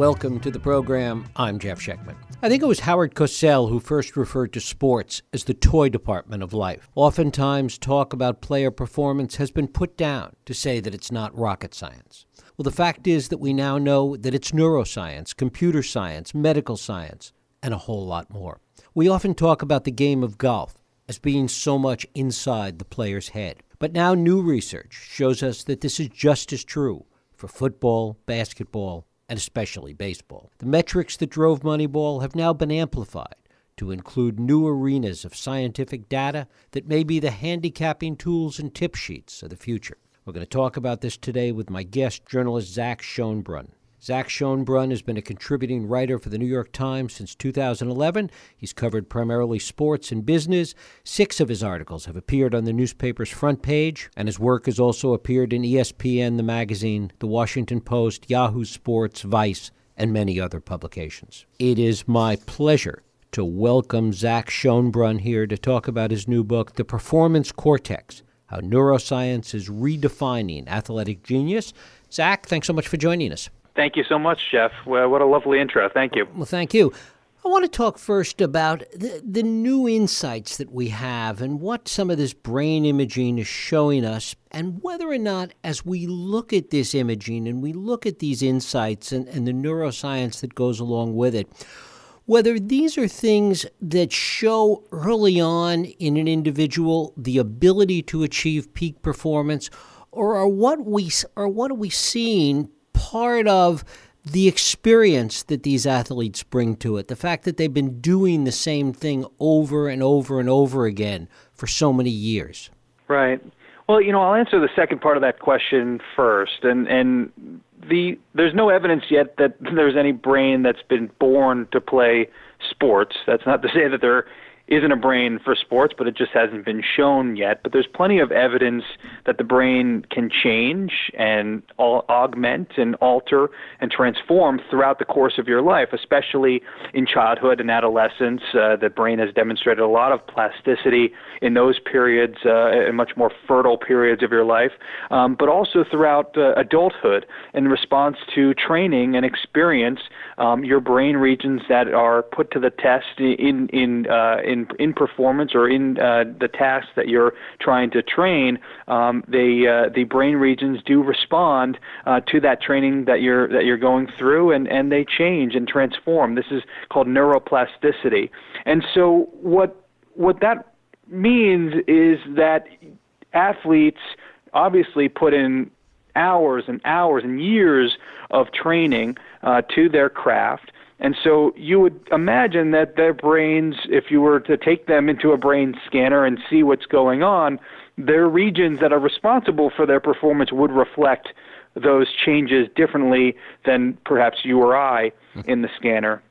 Welcome to the program. I'm Jeff Schechtman. I think it was Howard Cosell who first referred to sports as the toy department of life. Oftentimes, talk about player performance has been put down to say that it's not rocket science. Well, the fact is that we now know that it's neuroscience, computer science, medical science, and a whole lot more. We often talk about the game of golf as being so much inside the player's head. But now new research shows us that this is just as true for football, basketball, and especially baseball. The metrics that drove Moneyball have now been amplified to include new arenas of scientific data that may be the handicapping tools and tip sheets of the future. We're going to talk about this today with my guest, journalist Zach Schonbrun. Zach Schonbrun has been a contributing writer for the New York Times since 2011. He's covered primarily sports and business. Six of his articles have appeared on the newspaper's front page, and his work has also appeared in ESPN, the magazine, The Washington Post, Yahoo Sports, Vice, and many other publications. It is my pleasure to welcome Zach Schonbrun here to talk about his new book, The Performance Cortex How Neuroscience is Redefining Athletic Genius. Zach, thanks so much for joining us. Thank you so much, Jeff. Well, what a lovely intro. Thank you. Well, thank you. I want to talk first about the, the new insights that we have and what some of this brain imaging is showing us, and whether or not, as we look at this imaging and we look at these insights and, and the neuroscience that goes along with it, whether these are things that show early on in an individual the ability to achieve peak performance, or are what we or what are we seeing part of the experience that these athletes bring to it, the fact that they've been doing the same thing over and over and over again for so many years. Right. Well, you know, I'll answer the second part of that question first, and and the there's no evidence yet that there's any brain that's been born to play sports. That's not to say that there isn't a brain for sports, but it just hasn't been shown yet. But there's plenty of evidence that the brain can change and augment and alter and transform throughout the course of your life, especially in childhood and adolescence. Uh, the brain has demonstrated a lot of plasticity in those periods, uh, in much more fertile periods of your life, um, but also throughout uh, adulthood in response to training and experience. Um, your brain regions that are put to the test in in uh, in in in performance or in uh, the tasks that you're trying to train, um, they uh, the brain regions do respond uh, to that training that you're that you're going through, and and they change and transform. This is called neuroplasticity, and so what what that means is that athletes obviously put in hours and hours and years of training uh, to their craft and so you would imagine that their brains, if you were to take them into a brain scanner and see what's going on, their regions that are responsible for their performance would reflect those changes differently than perhaps you or I in the scanner.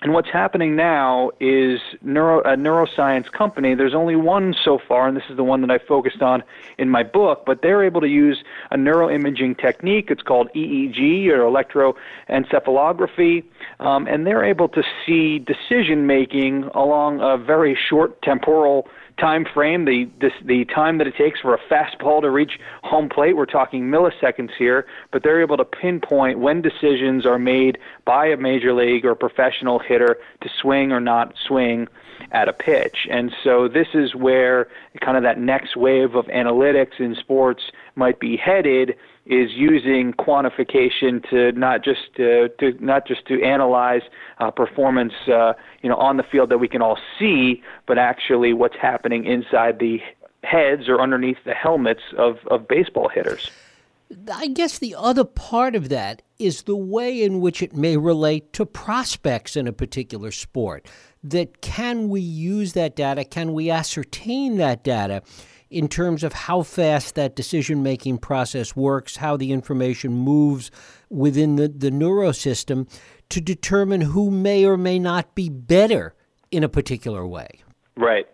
And what's happening now is neuro, a neuroscience company. There's only one so far, and this is the one that I focused on in my book. But they're able to use a neuroimaging technique. It's called EEG or electroencephalography, um, and they're able to see decision making along a very short temporal time frame, the this, the time that it takes for a fastball to reach home plate, we're talking milliseconds here, but they're able to pinpoint when decisions are made by a major league or professional hitter to swing or not swing at a pitch. And so this is where kind of that next wave of analytics in sports might be headed is using quantification to not just to, to not just to analyze uh, performance uh, you know on the field that we can all see, but actually what's happening inside the heads or underneath the helmets of, of baseball hitters. I guess the other part of that is the way in which it may relate to prospects in a particular sport. That can we use that data? Can we ascertain that data? in terms of how fast that decision making process works, how the information moves within the, the neurosystem to determine who may or may not be better in a particular way. Right.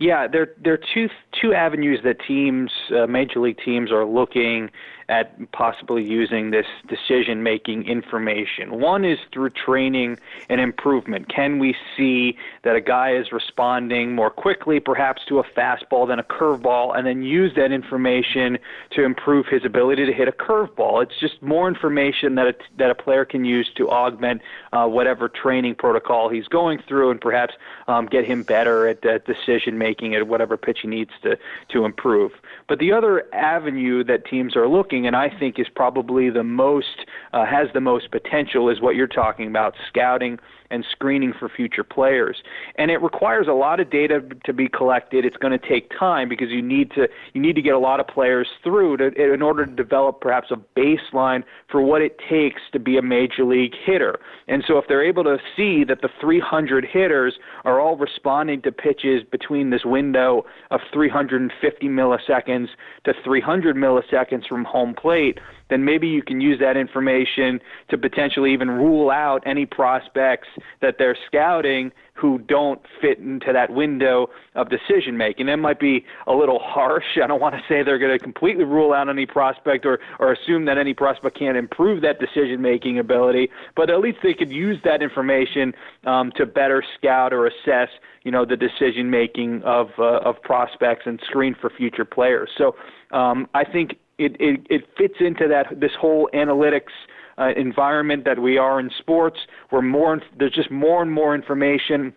Yeah, there there are two two avenues that teams, uh, major league teams, are looking at possibly using this decision making information. One is through training and improvement. Can we see that a guy is responding more quickly, perhaps to a fastball than a curveball, and then use that information to improve his ability to hit a curveball? It's just more information that a, that a player can use to augment uh, whatever training protocol he's going through and perhaps um, get him better at, at decision making at whatever pitch he needs to, to improve. But the other avenue that teams are looking, and I think is probably the most, uh, has the most potential, is what you're talking about scouting and screening for future players. And it requires a lot of data to be collected. It's going to take time because you need to you need to get a lot of players through to, in order to develop perhaps a baseline for what it takes to be a major league hitter. And so if they're able to see that the 300 hitters are all responding to pitches between this window of 350 milliseconds to 300 milliseconds from home plate, then maybe you can use that information to potentially even rule out any prospects that they're scouting who don't fit into that window of decision making. That might be a little harsh. I don't want to say they're going to completely rule out any prospect or, or assume that any prospect can't improve that decision making ability, but at least they could use that information um, to better scout or assess, you know, the decision making of uh, of prospects and screen for future players. So um, I think it, it, it fits into that this whole analytics uh, environment that we are in sports. We're more there's just more and more information.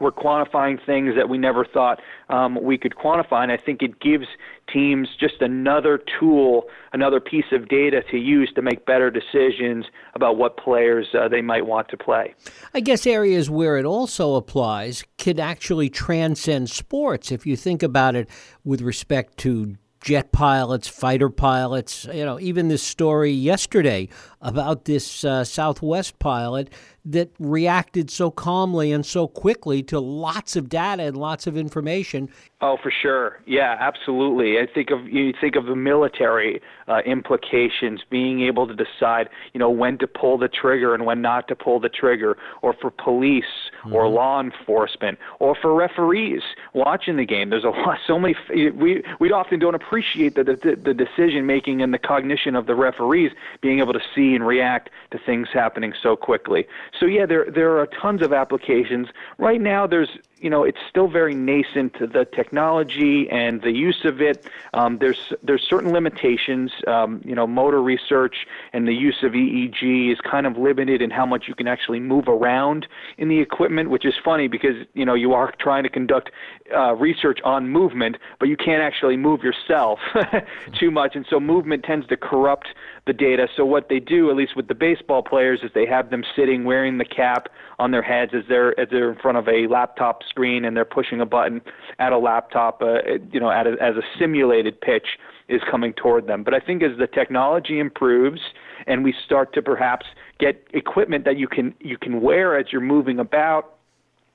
We're quantifying things that we never thought um, we could quantify, and I think it gives teams just another tool, another piece of data to use to make better decisions about what players uh, they might want to play. I guess areas where it also applies could actually transcend sports. If you think about it with respect to jet pilots, fighter pilots. You know, even this story yesterday about this uh, Southwest pilot that reacted so calmly and so quickly to lots of data and lots of information. Oh, for sure. Yeah, absolutely. I think of you think of the military uh, implications, being able to decide, you know, when to pull the trigger and when not to pull the trigger, or for police mm-hmm. or law enforcement, or for referees watching the game. There's a lot, so many. We we often don't appreciate the the, the decision making and the cognition of the referees being able to see and react to things happening so quickly. So yeah, there there are tons of applications. Right now, there's you know it's still very nascent to the technology and the use of it. Um, there's there's certain limitations. Um, you know, motor research and the use of EEG is kind of limited in how much you can actually move around in the equipment, which is funny because you know you are trying to conduct uh, research on movement, but you can't actually move yourself too much, and so movement tends to corrupt the data. So what they do, at least with the baseball players, is they have them sitting wearing the cap on their heads as they're as they're in front of a laptop screen and they're pushing a button at a laptop, uh, you know, at a, as a simulated pitch is coming toward them. But I think as the technology improves and we start to perhaps get equipment that you can you can wear as you're moving about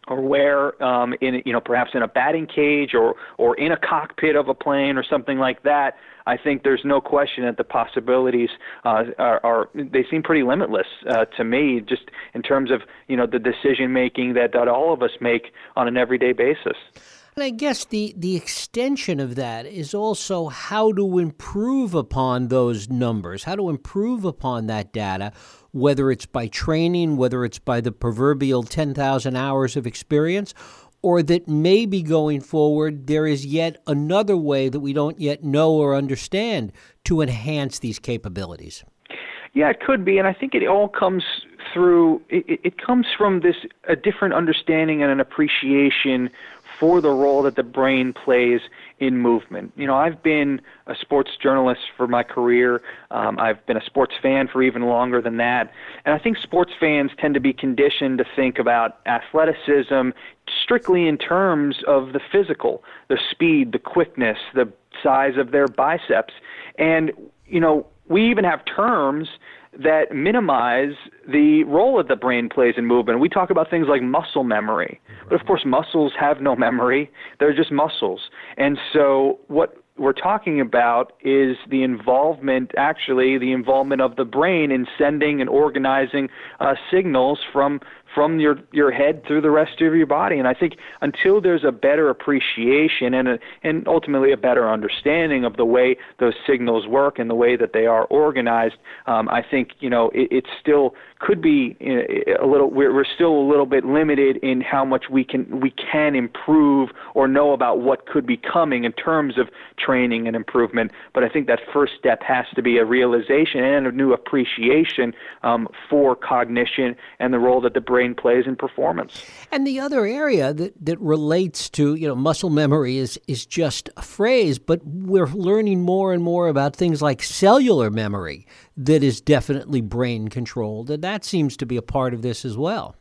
or where um, in you know perhaps in a batting cage or or in a cockpit of a plane or something like that. I think there's no question that the possibilities uh, are, are they seem pretty limitless uh, to me, just in terms of you know the decision making that that all of us make on an everyday basis. And I guess the, the extension of that is also how to improve upon those numbers, how to improve upon that data, whether it's by training, whether it's by the proverbial 10,000 hours of experience, or that maybe going forward there is yet another way that we don't yet know or understand to enhance these capabilities. Yeah, it could be, and I think it all comes through. It, it comes from this a different understanding and an appreciation for the role that the brain plays in movement. You know, I've been a sports journalist for my career. Um, I've been a sports fan for even longer than that. And I think sports fans tend to be conditioned to think about athleticism strictly in terms of the physical, the speed, the quickness, the size of their biceps. And, you know, we even have terms that minimize the role that the brain plays in movement. We talk about things like muscle memory, but of course, muscles have no memory, they're just muscles. And so, what we're talking about is the involvement, actually, the involvement of the brain in sending and organizing uh, signals from from your your head through the rest of your body. And I think until there's a better appreciation and a, and ultimately a better understanding of the way those signals work and the way that they are organized, um, I think you know it, it still could be a little. We're, we're still a little bit limited in how much we can we can improve or know about what could be coming in terms of training and improvement. But I think that first step has to be a realization and a new appreciation um, for cognition and the role that the brain plays in performance. And the other area that, that relates to, you know, muscle memory is, is just a phrase, but we're learning more and more about things like cellular memory that is definitely brain controlled. And that seems to be a part of this as well.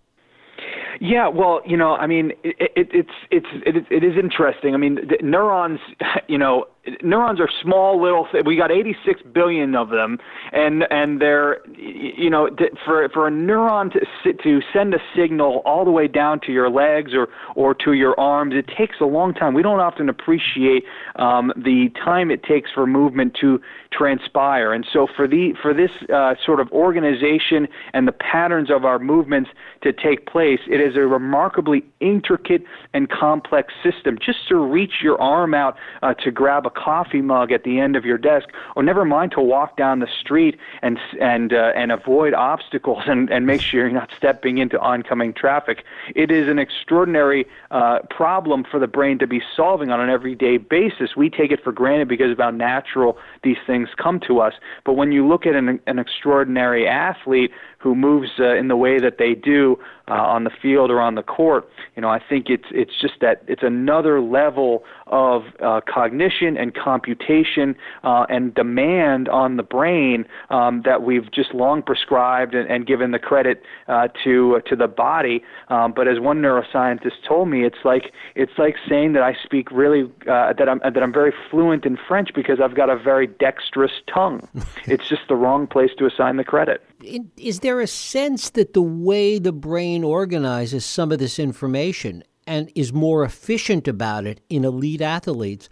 Yeah, well, you know, I mean, it, it, it's it's it, it is interesting. I mean, neurons, you know, neurons are small little we got 86 billion of them and and they're you know for for a neuron to to send a signal all the way down to your legs or or to your arms it takes a long time. We don't often appreciate um, the time it takes for movement to transpire. And so for the for this uh, sort of organization and the patterns of our movements to take place it is a remarkably intricate and complex system. Just to reach your arm out uh, to grab a coffee mug at the end of your desk, or never mind to walk down the street and and uh, and avoid obstacles and and make sure you're not stepping into oncoming traffic. It is an extraordinary uh, problem for the brain to be solving on an everyday basis. We take it for granted because of how natural these things come to us. But when you look at an, an extraordinary athlete who moves uh, in the way that they do uh, on the field or on the court, you know, I think it's it's just that it's another level of uh, cognition and computation uh, and demand on the brain um, that we've just long prescribed and, and given the credit uh, to uh, to the body. Um, but as one neuroscientist told me, it's like it's like saying that I speak really uh, that I'm that I'm very fluent in French because I've got a very dexterous tongue. it's just the wrong place to assign the credit. Is there a sense that the way the brain organizes some of this information and is more efficient about it in elite athletes?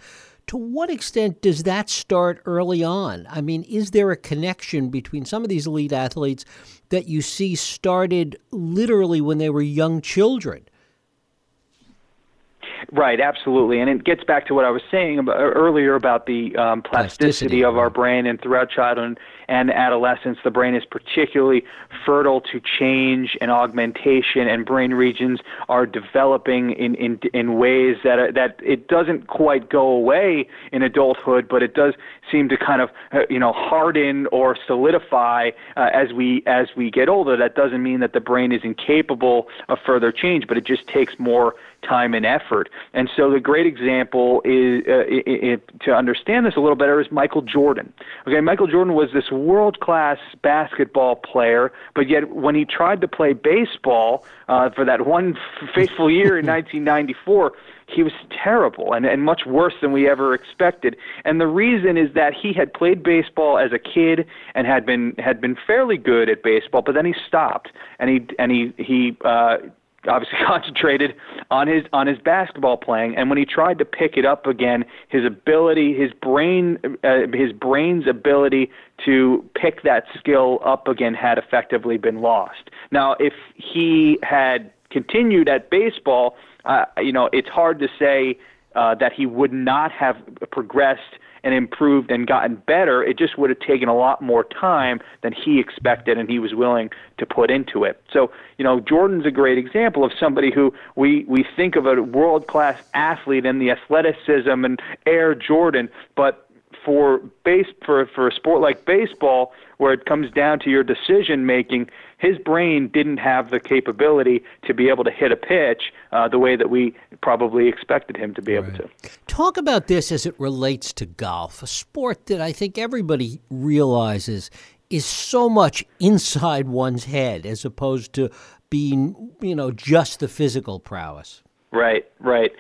To what extent does that start early on? I mean, is there a connection between some of these elite athletes that you see started literally when they were young children? Right, absolutely, and it gets back to what I was saying about, earlier about the um, plasticity, plasticity, of our brain, and throughout childhood and adolescence, the brain is particularly fertile to change and augmentation, and brain regions are developing in in, in ways that are, that it doesn't quite go away in adulthood, but it does seem to kind of uh, you know harden or solidify uh, as we as we get older. That doesn't mean that the brain is incapable of further change, but it just takes more time and effort. And so the great example is uh, it, it, to understand this a little better is Michael Jordan. Okay, Michael Jordan was this world class basketball player, but yet when he tried to play baseball uh, for that one fateful year in 1994 he was terrible and, and much worse than we ever expected. And the reason is that he had played baseball as a kid and had been had been fairly good at baseball, but then he stopped and he and he he uh, obviously concentrated on his on his basketball playing. And when he tried to pick it up again his ability his brain uh, his brain's ability to pick that skill up again had effectively been lost. Now if he had continued at baseball uh, you know it's hard to say uh, that he would not have progressed and improved and gotten better. It just would have taken a lot more time than he expected and he was willing to put into it. So, you know, Jordan's a great example of somebody who we, we think of a world class athlete and the athleticism and Air Jordan, but for base for for a sport like baseball where it comes down to your decision making his brain didn't have the capability to be able to hit a pitch uh, the way that we probably expected him to be right. able to talk about this as it relates to golf a sport that i think everybody realizes is so much inside one's head as opposed to being you know just the physical prowess Right, right.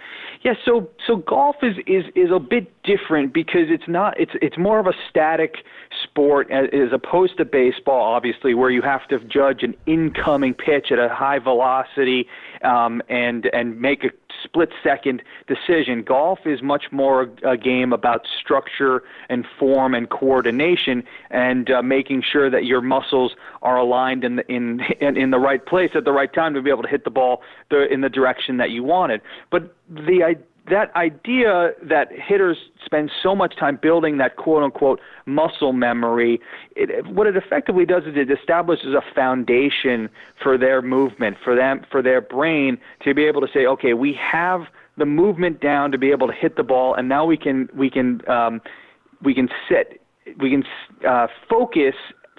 Yeah, so so golf is is is a bit different because it's not it's it's more of a static sport as, opposed to baseball obviously where you have to judge an incoming pitch at a high velocity um, and and make a split second decision. Golf is much more a, a game about structure and form and coordination, and uh, making sure that your muscles are aligned in the in, in in the right place at the right time to be able to hit the ball the, in the direction that you wanted. But the that idea that hitters spend so much time building that quote unquote muscle memory, it, what it effectively does is it establishes a foundation for their movement, for them, for their brain to be able to say, okay, we have the movement down to be able to hit the ball, and now we can we can um, we can sit, we can uh, focus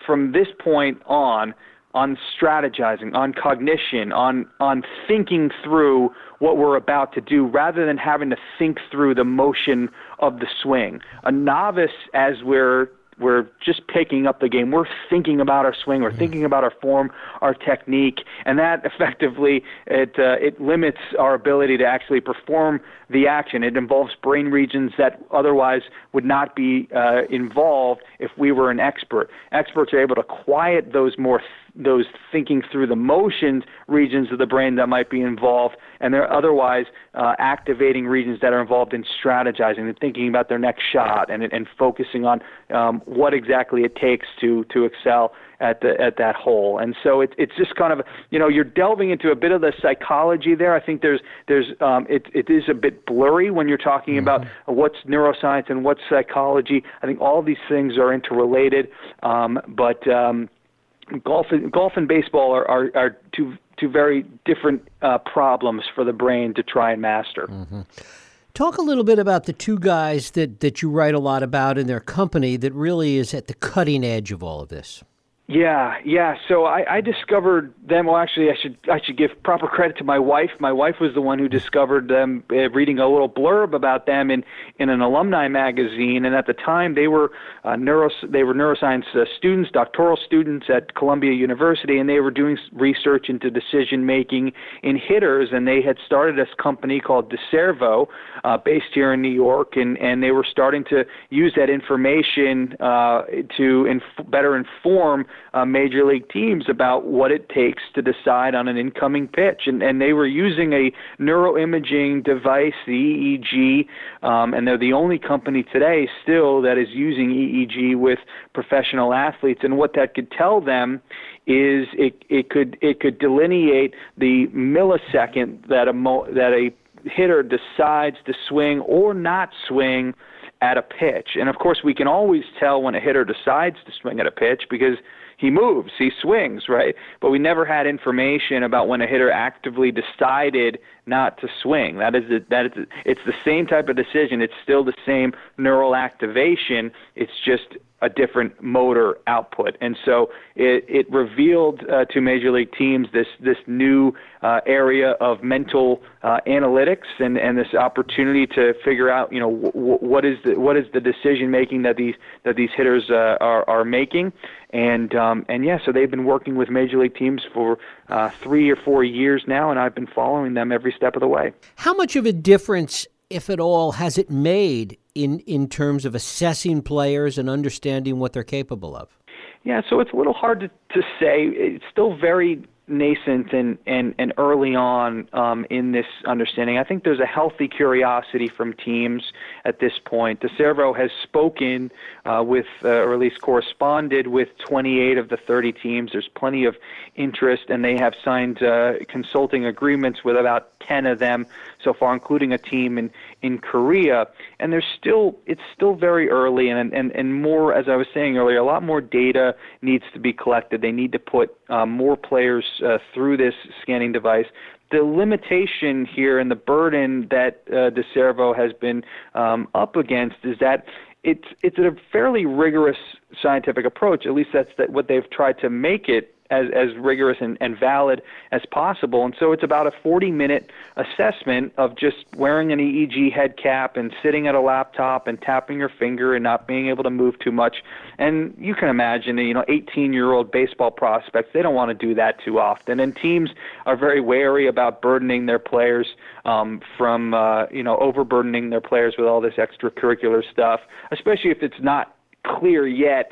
from this point on on strategizing, on cognition, on on thinking through what we're about to do rather than having to think through the motion of the swing. A novice as we're we're just picking up the game. We're thinking about our swing. We're thinking about our form, our technique, and that effectively it uh, it limits our ability to actually perform the action. It involves brain regions that otherwise would not be uh, involved if we were an expert. Experts are able to quiet those more those thinking through the motions regions of the brain that might be involved, and they're otherwise uh, activating regions that are involved in strategizing and thinking about their next shot and, and focusing on um, what exactly it takes to to excel at the at that hole. And so it's it's just kind of you know you're delving into a bit of the psychology there. I think there's there's um, it it is a bit blurry when you're talking mm-hmm. about what's neuroscience and what's psychology. I think all these things are interrelated, um, but um, golf golf and baseball are, are, are two two very different uh, problems for the brain to try and master. Mm-hmm. Talk a little bit about the two guys that, that you write a lot about in their company that really is at the cutting edge of all of this. Yeah, yeah. So I, I discovered them. Well, actually, I should I should give proper credit to my wife. My wife was the one who discovered them, uh, reading a little blurb about them in in an alumni magazine. And at the time, they were uh, neuro they were neuroscience uh, students, doctoral students at Columbia University, and they were doing research into decision making in hitters. And they had started this company called DeCervo, uh, based here in New York, and and they were starting to use that information uh, to inf- better inform uh, major league teams about what it takes to decide on an incoming pitch. And, and they were using a neuroimaging device, the EEG, um, and they're the only company today still that is using EEG with professional athletes. And what that could tell them is it, it could it could delineate the millisecond that a mo- that a hitter decides to swing or not swing at a pitch. And of course, we can always tell when a hitter decides to swing at a pitch because he moves, he swings, right? But we never had information about when a hitter actively decided not to swing. That is the, that is the, it's the same type of decision. It's still the same neural activation. It's just a different motor output. And so it, it revealed uh, to major league teams this this new uh, area of mental uh, analytics and, and this opportunity to figure out you know w- what is the what is the decision making that these that these hitters uh, are are making. And um, and yeah, so they've been working with major league teams for uh, three or four years now, and I've been following them every step of the way. How much of a difference if at all, has it made in, in terms of assessing players and understanding what they're capable of? Yeah, so it's a little hard to, to say. It's still very nascent and, and, and early on um, in this understanding. I think there's a healthy curiosity from teams at this point. DeCervo has spoken uh, with, uh, or at least corresponded with 28 of the 30 teams. There's plenty of interest, and they have signed uh, consulting agreements with about 10 of them so far, including a team in, in Korea. And there's still, it's still very early, and, and, and more, as I was saying earlier, a lot more data needs to be collected. They need to put uh, more players uh, through this scanning device. The limitation here and the burden that uh, DeCervo has been um, up against is that it's it's a fairly rigorous scientific approach. At least that's that what they've tried to make it as, as rigorous and, and valid as possible. And so it's about a 40 minute assessment of just wearing an EEG head cap and sitting at a laptop and tapping your finger and not being able to move too much. And you can imagine, you know, 18 year old baseball prospects, they don't want to do that too often. And teams are very wary about burdening their players um, from, uh, you know, overburdening their players with all this extracurricular stuff, especially if it's not clear yet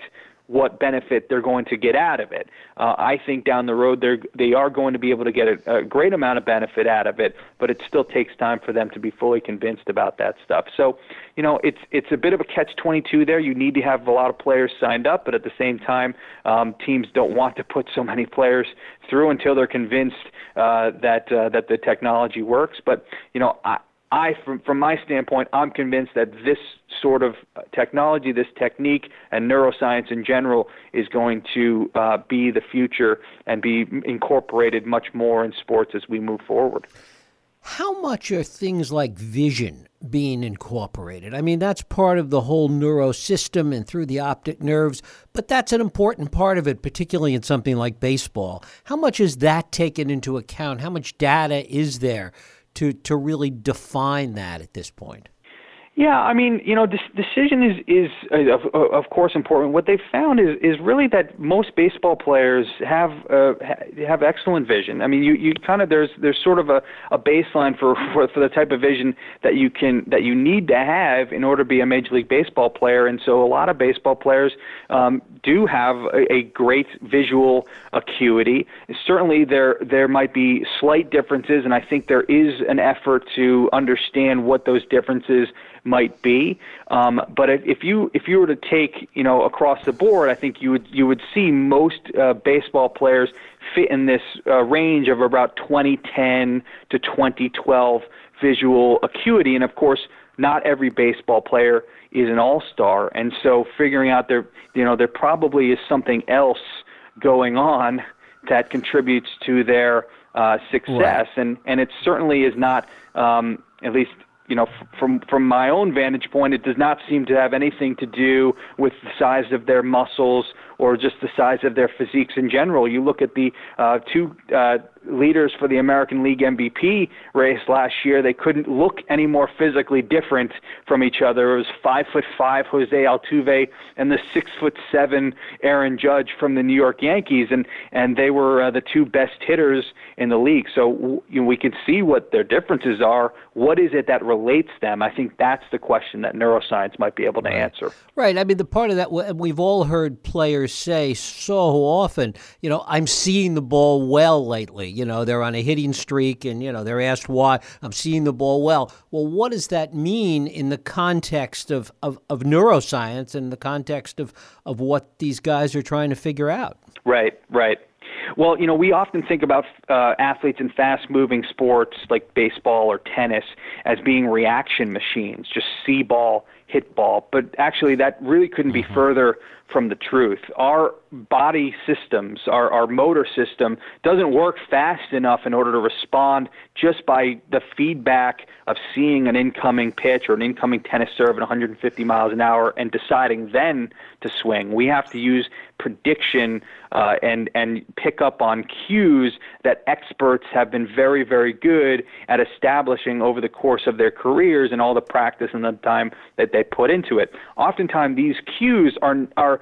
what benefit they're going to get out of it. Uh, I think down the road they're they are going to be able to get a, a great amount of benefit out of it, but it still takes time for them to be fully convinced about that stuff. So, you know, it's it's a bit of a catch-22 there. You need to have a lot of players signed up, but at the same time, um, teams don't want to put so many players through until they're convinced uh, that uh, that the technology works. But you know, I, I, from, from my standpoint, I'm convinced that this sort of technology, this technique, and neuroscience in general is going to uh, be the future and be incorporated much more in sports as we move forward. How much are things like vision being incorporated? I mean, that's part of the whole neurosystem and through the optic nerves, but that's an important part of it, particularly in something like baseball. How much is that taken into account? How much data is there to to really define that at this point? Yeah, I mean, you know, decision is is uh, of, of course important. What they've found is is really that most baseball players have uh, have excellent vision. I mean, you you kind of there's there's sort of a, a baseline for, for for the type of vision that you can that you need to have in order to be a major league baseball player. And so a lot of baseball players um, do have a, a great visual acuity. Certainly, there there might be slight differences, and I think there is an effort to understand what those differences might be. Um, but if, if you if you were to take you know across the board, I think you would you would see most uh, baseball players fit in this uh, range of about 2010 to 2012 visual acuity, and of course, not every baseball player is an all-star, and so figuring out there you know there probably is something else going on that contributes to their uh, success, right. and and it certainly is not um, at least you know, from from my own vantage point, it does not seem to have anything to do with the size of their muscles or just the size of their physiques in general. You look at the uh, two uh, leaders for the American League MVP race last year, they couldn't look any more physically different from each other. It was five foot five Jose Altuve and the six foot seven Aaron Judge from the New York Yankees, and and they were uh, the two best hitters in the league. So you know, we can see what their differences are. What is it that relates them? I think that's the question that neuroscience might be able to answer. Right. I mean, the part of that we've all heard players say so often. You know, I'm seeing the ball well lately you know, they're on a hitting streak and, you know, they're asked why I'm seeing the ball well. Well, what does that mean in the context of, of, of neuroscience and the context of, of what these guys are trying to figure out? Right, right. Well, you know, we often think about uh, athletes in fast moving sports like baseball or tennis as being reaction machines, just see ball, hit ball. But actually, that really couldn't be mm-hmm. further from the truth. Our body systems, our, our motor system, doesn't work fast enough in order to respond just by the feedback of seeing an incoming pitch or an incoming tennis serve at 150 miles an hour and deciding then to swing. We have to use prediction uh, and and pick up on cues that experts have been very very good at establishing over the course of their careers and all the practice and the time that they put into it. Oftentimes these cues are are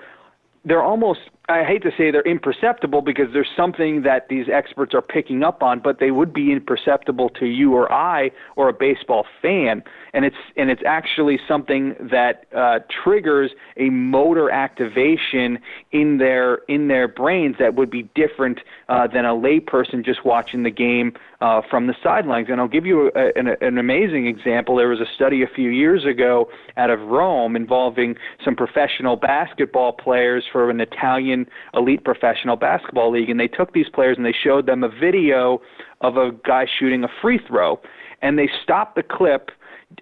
they're almost I hate to say they're imperceptible because there's something that these experts are picking up on, but they would be imperceptible to you or I or a baseball fan, and it's and it's actually something that uh, triggers a motor activation in their in their brains that would be different uh, than a layperson just watching the game uh, from the sidelines. And I'll give you a, an, an amazing example. There was a study a few years ago out of Rome involving some professional basketball players for an Italian elite professional basketball league, and they took these players and they showed them a video of a guy shooting a free throw, and they stopped the clip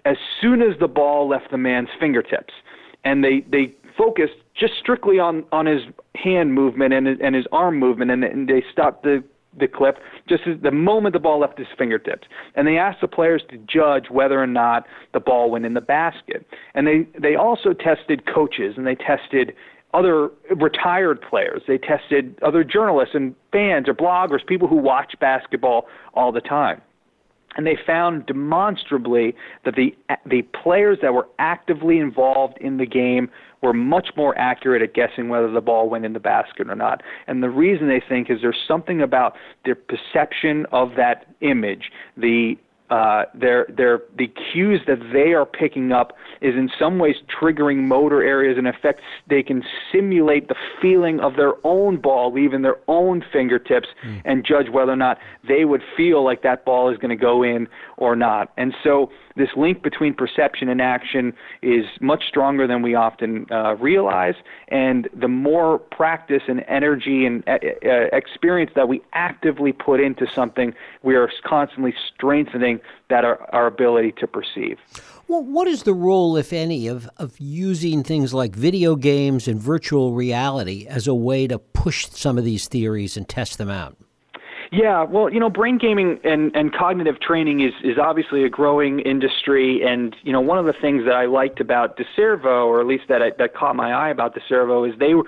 as soon as the ball left the man's fingertips, and they they focused just strictly on on his hand movement and and his arm movement, and, and they stopped the the clip just as the moment the ball left his fingertips. And they asked the players to judge whether or not the ball went in the basket. And they they also tested coaches and they tested other retired players. They tested other journalists and fans or bloggers, people who watch basketball all the time. And they found demonstrably that the the players that were actively involved in the game were much more accurate at guessing whether the ball went in the basket or not. And the reason they think is there's something about their perception of that image, the uh, they're, they're, the cues that they are picking up is in some ways triggering motor areas. In effect, they can simulate the feeling of their own ball leaving their own fingertips mm. and judge whether or not they would feel like that ball is going to go in or not. And so this link between perception and action is much stronger than we often uh, realize. And the more practice and energy and uh, uh experience that we actively put into something, we are constantly strengthening that our, our ability to perceive. Well, what is the role, if any, of, of using things like video games and virtual reality as a way to push some of these theories and test them out? Yeah, well, you know, brain gaming and, and cognitive training is, is obviously a growing industry. And, you know, one of the things that I liked about Decervo, or at least that, I, that caught my eye about Decervo, is they were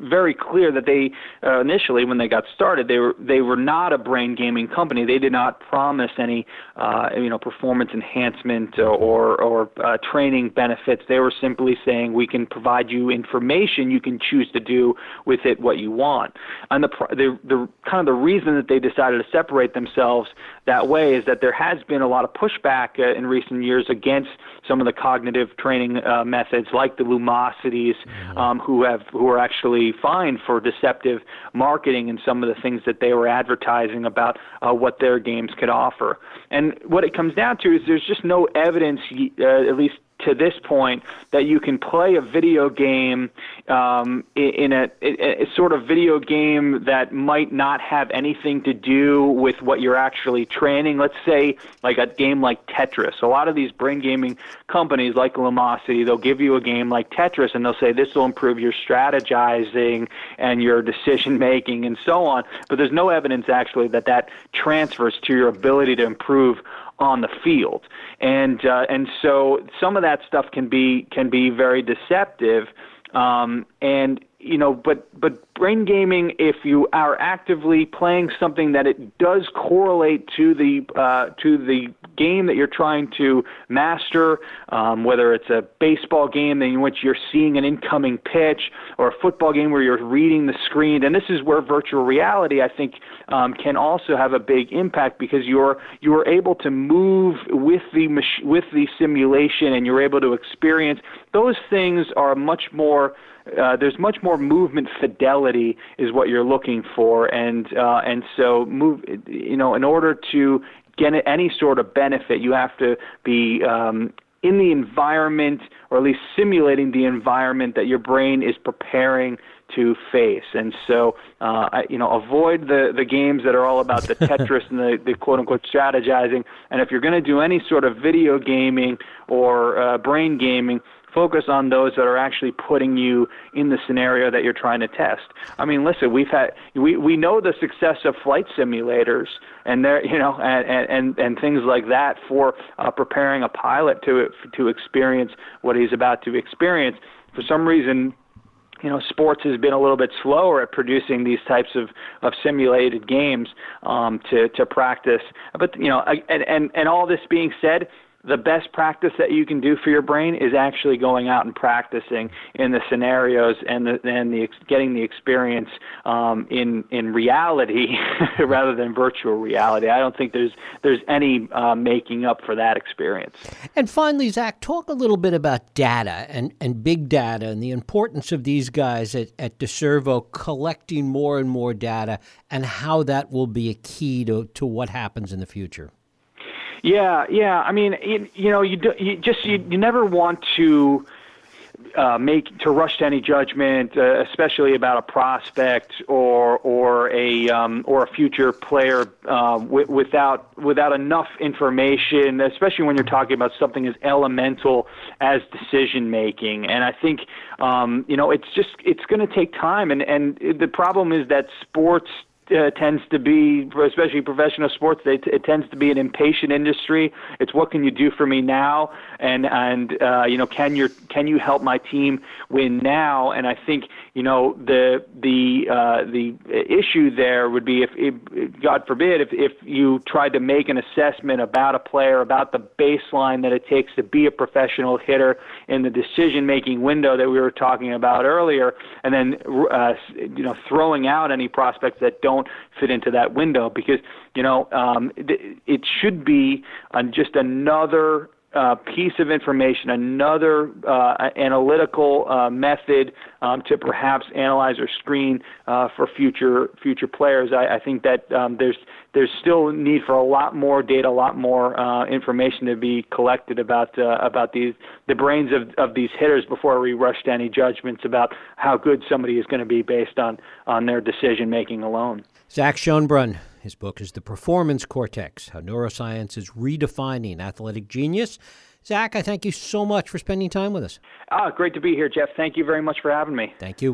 very clear that they uh, initially, when they got started, they were they were not a brain gaming company. They did not promise any, uh, you know, performance enhancement or or uh, training benefits. They were simply saying we can provide you information. You can choose to do with it what you want. And the the, the kind of the reason that they decided to separate themselves that way is that there has been a lot of pushback uh, in recent years against some of the cognitive training uh, methods, like the Lumosities, mm-hmm. um, who have who are actually fined for deceptive marketing and some of the things that they were advertising about uh, what their games could offer. And what it comes down to is there's just no evidence, uh, at least to this point that you can play a video game um, in a, a, sort of video game that might not have anything to do with what you're actually training. Let's say like a game like Tetris. A lot of these brain gaming companies like Lumosity, they'll give you a game like Tetris and they'll say this will improve your strategizing and your decision making and so on. But there's no evidence actually that that transfers to your ability to improve on the field, and uh, and so some of that stuff can be can be very deceptive, um, and you know, but but brain gaming, if you are actively playing something that it does correlate to the uh, to the game that you're trying to master, um, whether it's a baseball game in which you're seeing an incoming pitch, or a football game where you're reading the screen, and this is where virtual reality, I think, um, can also have a big impact because you're you're able to move with the mach- with the simulation, and you're able to experience those things are much more uh, there's much more movement fidelity is what you're looking for, and uh, and so move. You know, in order to get any sort of benefit, you have to be um, in the environment, or at least simulating the environment that your brain is preparing to face. And so, uh, you know, avoid the, the games that are all about the Tetris and the, the quote unquote strategizing. And if you're going to do any sort of video gaming or uh, brain gaming, focus on those that are actually putting you in the scenario that you're trying to test. I mean, listen, we've had we we know the success of flight simulators and there you know and and and things like that for uh, preparing a pilot to to experience what he's about to experience. For some reason, you know, sports has been a little bit slower at producing these types of, of simulated games um, to to practice. But you know, and and and all this being said, the best practice that you can do for your brain is actually going out and practicing in the scenarios and the and the getting the experience um, in in reality rather than virtual reality. I don't think there's there's any uh, making up for that experience. And finally, Zach, talk a little bit about data and, and big data and the importance of these guys at, at Decervo collecting more and more data and how that will be a key to, to what happens in the future. Yeah, yeah. I mean, you, you know, you, do, you just you, you never want to uh, make to rush to any judgment, uh, especially about a prospect or or a um, or a future player uh, w- without without enough information, especially when you're talking about something as elemental as decision making. And I think um, you know it's just it's going to take time, and and the problem is that sports uh, tends to be, especially professional sports, they, it tends to be an impatient industry. It's what can you do for me now, and and uh, you know can you can you help my team win now? And I think you know the the uh, the issue there would be if, if God forbid if if you tried to make an assessment about a player about the baseline that it takes to be a professional hitter in the decision making window that we were talking about earlier, and then uh, you know throwing out any prospects that don't fit into that window because you know um, it should be on just another uh, piece of information, another uh, analytical uh, method um, to perhaps analyze or screen uh, for future future players. I, I think that um, there's there's still need for a lot more data, a lot more uh, information to be collected about about these the brains of, of these hitters before we rush to any judgments about how good somebody is going to be based on on their decision making alone. Zach Schonbrun. His book is The Performance Cortex How Neuroscience is Redefining Athletic Genius. Zach, I thank you so much for spending time with us. Ah, great to be here, Jeff. Thank you very much for having me. Thank you.